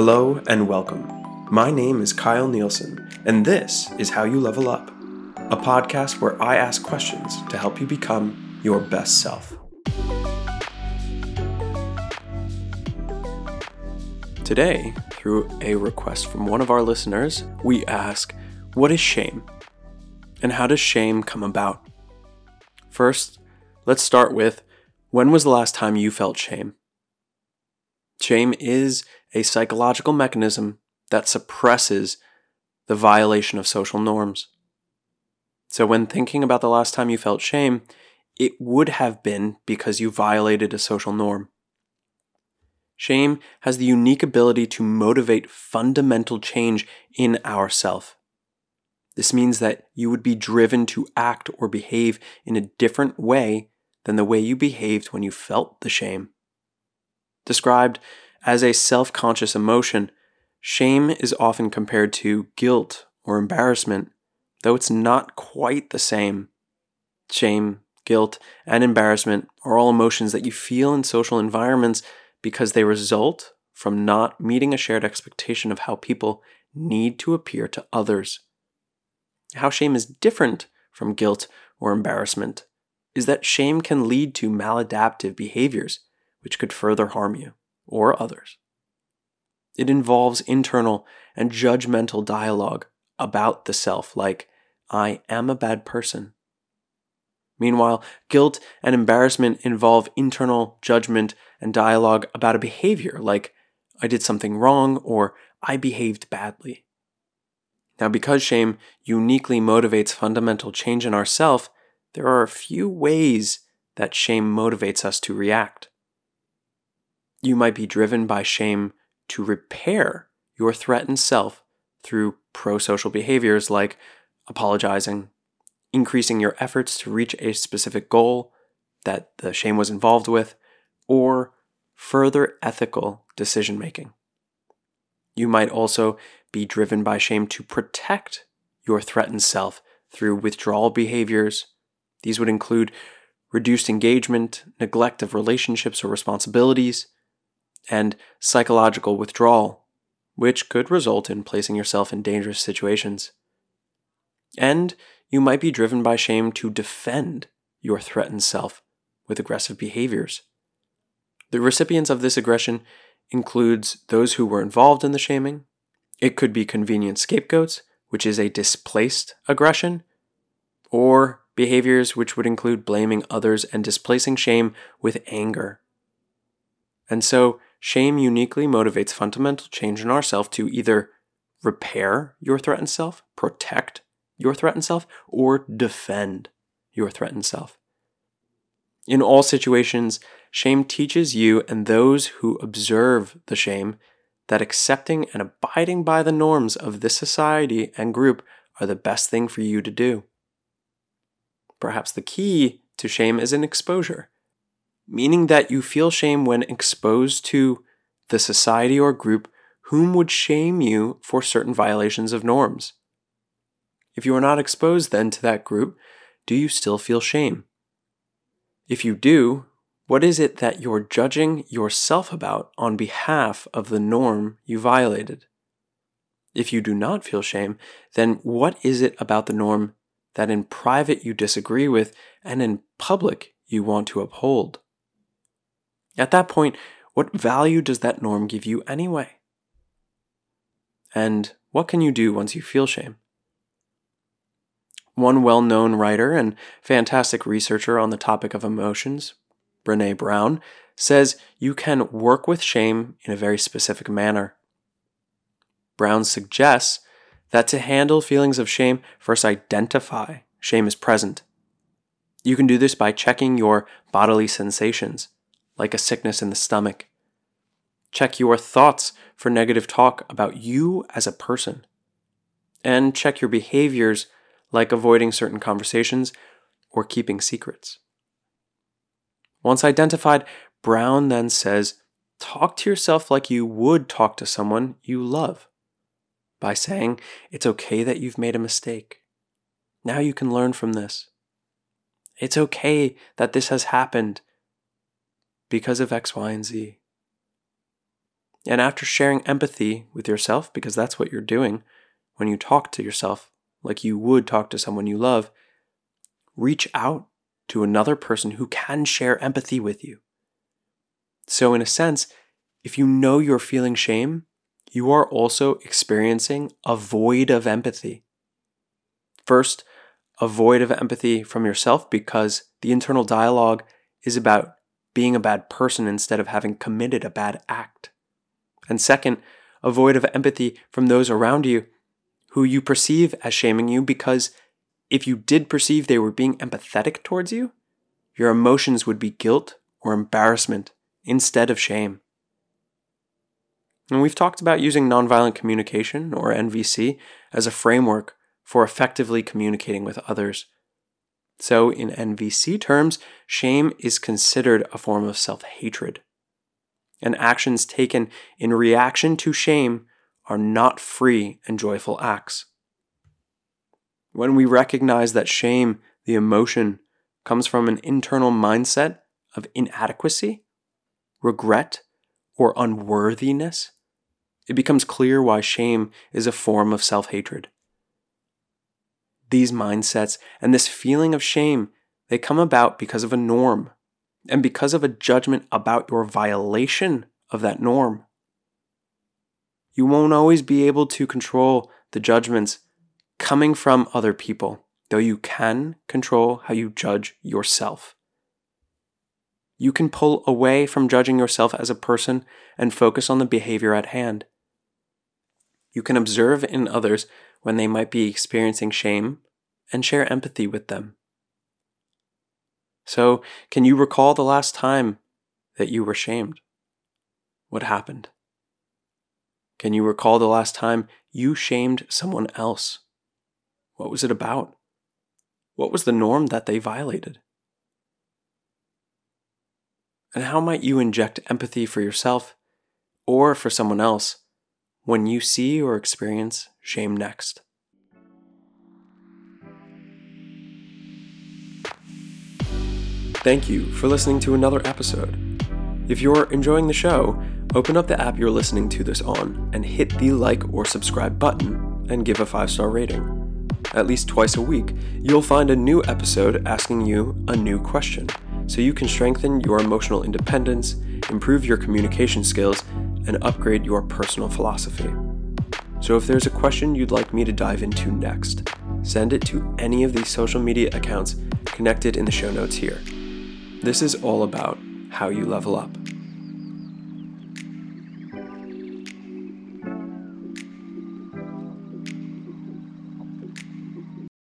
Hello and welcome. My name is Kyle Nielsen, and this is How You Level Up, a podcast where I ask questions to help you become your best self. Today, through a request from one of our listeners, we ask What is shame? And how does shame come about? First, let's start with When was the last time you felt shame? Shame is a psychological mechanism that suppresses the violation of social norms. So, when thinking about the last time you felt shame, it would have been because you violated a social norm. Shame has the unique ability to motivate fundamental change in ourself. This means that you would be driven to act or behave in a different way than the way you behaved when you felt the shame. Described as a self conscious emotion, shame is often compared to guilt or embarrassment, though it's not quite the same. Shame, guilt, and embarrassment are all emotions that you feel in social environments because they result from not meeting a shared expectation of how people need to appear to others. How shame is different from guilt or embarrassment is that shame can lead to maladaptive behaviors, which could further harm you or others. It involves internal and judgmental dialogue about the self, like, I am a bad person. Meanwhile, guilt and embarrassment involve internal judgment and dialogue about a behavior, like, I did something wrong or I behaved badly. Now, because shame uniquely motivates fundamental change in ourself, there are a few ways that shame motivates us to react. You might be driven by shame to repair your threatened self through pro social behaviors like apologizing, increasing your efforts to reach a specific goal that the shame was involved with, or further ethical decision making. You might also be driven by shame to protect your threatened self through withdrawal behaviors. These would include reduced engagement, neglect of relationships or responsibilities, and psychological withdrawal, which could result in placing yourself in dangerous situations. And you might be driven by shame to defend your threatened self with aggressive behaviors. The recipients of this aggression includes those who were involved in the shaming. It could be convenient scapegoats, which is a displaced aggression, or behaviors which would include blaming others and displacing shame with anger. And so Shame uniquely motivates fundamental change in ourself to either repair your threatened self, protect your threatened self, or defend your threatened self. In all situations, shame teaches you and those who observe the shame that accepting and abiding by the norms of this society and group are the best thing for you to do. Perhaps the key to shame is an exposure meaning that you feel shame when exposed to the society or group whom would shame you for certain violations of norms. If you are not exposed then to that group, do you still feel shame? If you do, what is it that you're judging yourself about on behalf of the norm you violated? If you do not feel shame, then what is it about the norm that in private you disagree with and in public you want to uphold? At that point, what value does that norm give you anyway? And what can you do once you feel shame? One well known writer and fantastic researcher on the topic of emotions, Brene Brown, says you can work with shame in a very specific manner. Brown suggests that to handle feelings of shame, first identify shame is present. You can do this by checking your bodily sensations like a sickness in the stomach. Check your thoughts for negative talk about you as a person. And check your behaviors like avoiding certain conversations or keeping secrets. Once identified, Brown then says talk to yourself like you would talk to someone you love by saying it's okay that you've made a mistake. Now you can learn from this. It's okay that this has happened because of X, Y, and Z. And after sharing empathy with yourself, because that's what you're doing when you talk to yourself like you would talk to someone you love, reach out to another person who can share empathy with you. So, in a sense, if you know you're feeling shame, you are also experiencing a void of empathy. First, a void of empathy from yourself because the internal dialogue is about being a bad person instead of having committed a bad act. And second, a void of empathy from those around you who you perceive as shaming you because if you did perceive they were being empathetic towards you, your emotions would be guilt or embarrassment instead of shame. And we've talked about using nonviolent communication, or NVC, as a framework for effectively communicating with others. So, in NVC terms, shame is considered a form of self hatred. And actions taken in reaction to shame are not free and joyful acts. When we recognize that shame, the emotion, comes from an internal mindset of inadequacy, regret, or unworthiness, it becomes clear why shame is a form of self hatred. These mindsets and this feeling of shame, they come about because of a norm and because of a judgment about your violation of that norm. You won't always be able to control the judgments coming from other people, though you can control how you judge yourself. You can pull away from judging yourself as a person and focus on the behavior at hand. You can observe in others when they might be experiencing shame and share empathy with them. So, can you recall the last time that you were shamed? What happened? Can you recall the last time you shamed someone else? What was it about? What was the norm that they violated? And how might you inject empathy for yourself or for someone else when you see or experience shame next? Thank you for listening to another episode. If you're enjoying the show, open up the app you're listening to this on and hit the like or subscribe button and give a five star rating. At least twice a week, you'll find a new episode asking you a new question so you can strengthen your emotional independence, improve your communication skills, and upgrade your personal philosophy. So if there's a question you'd like me to dive into next, send it to any of these social media accounts connected in the show notes here. This is all about how you level up.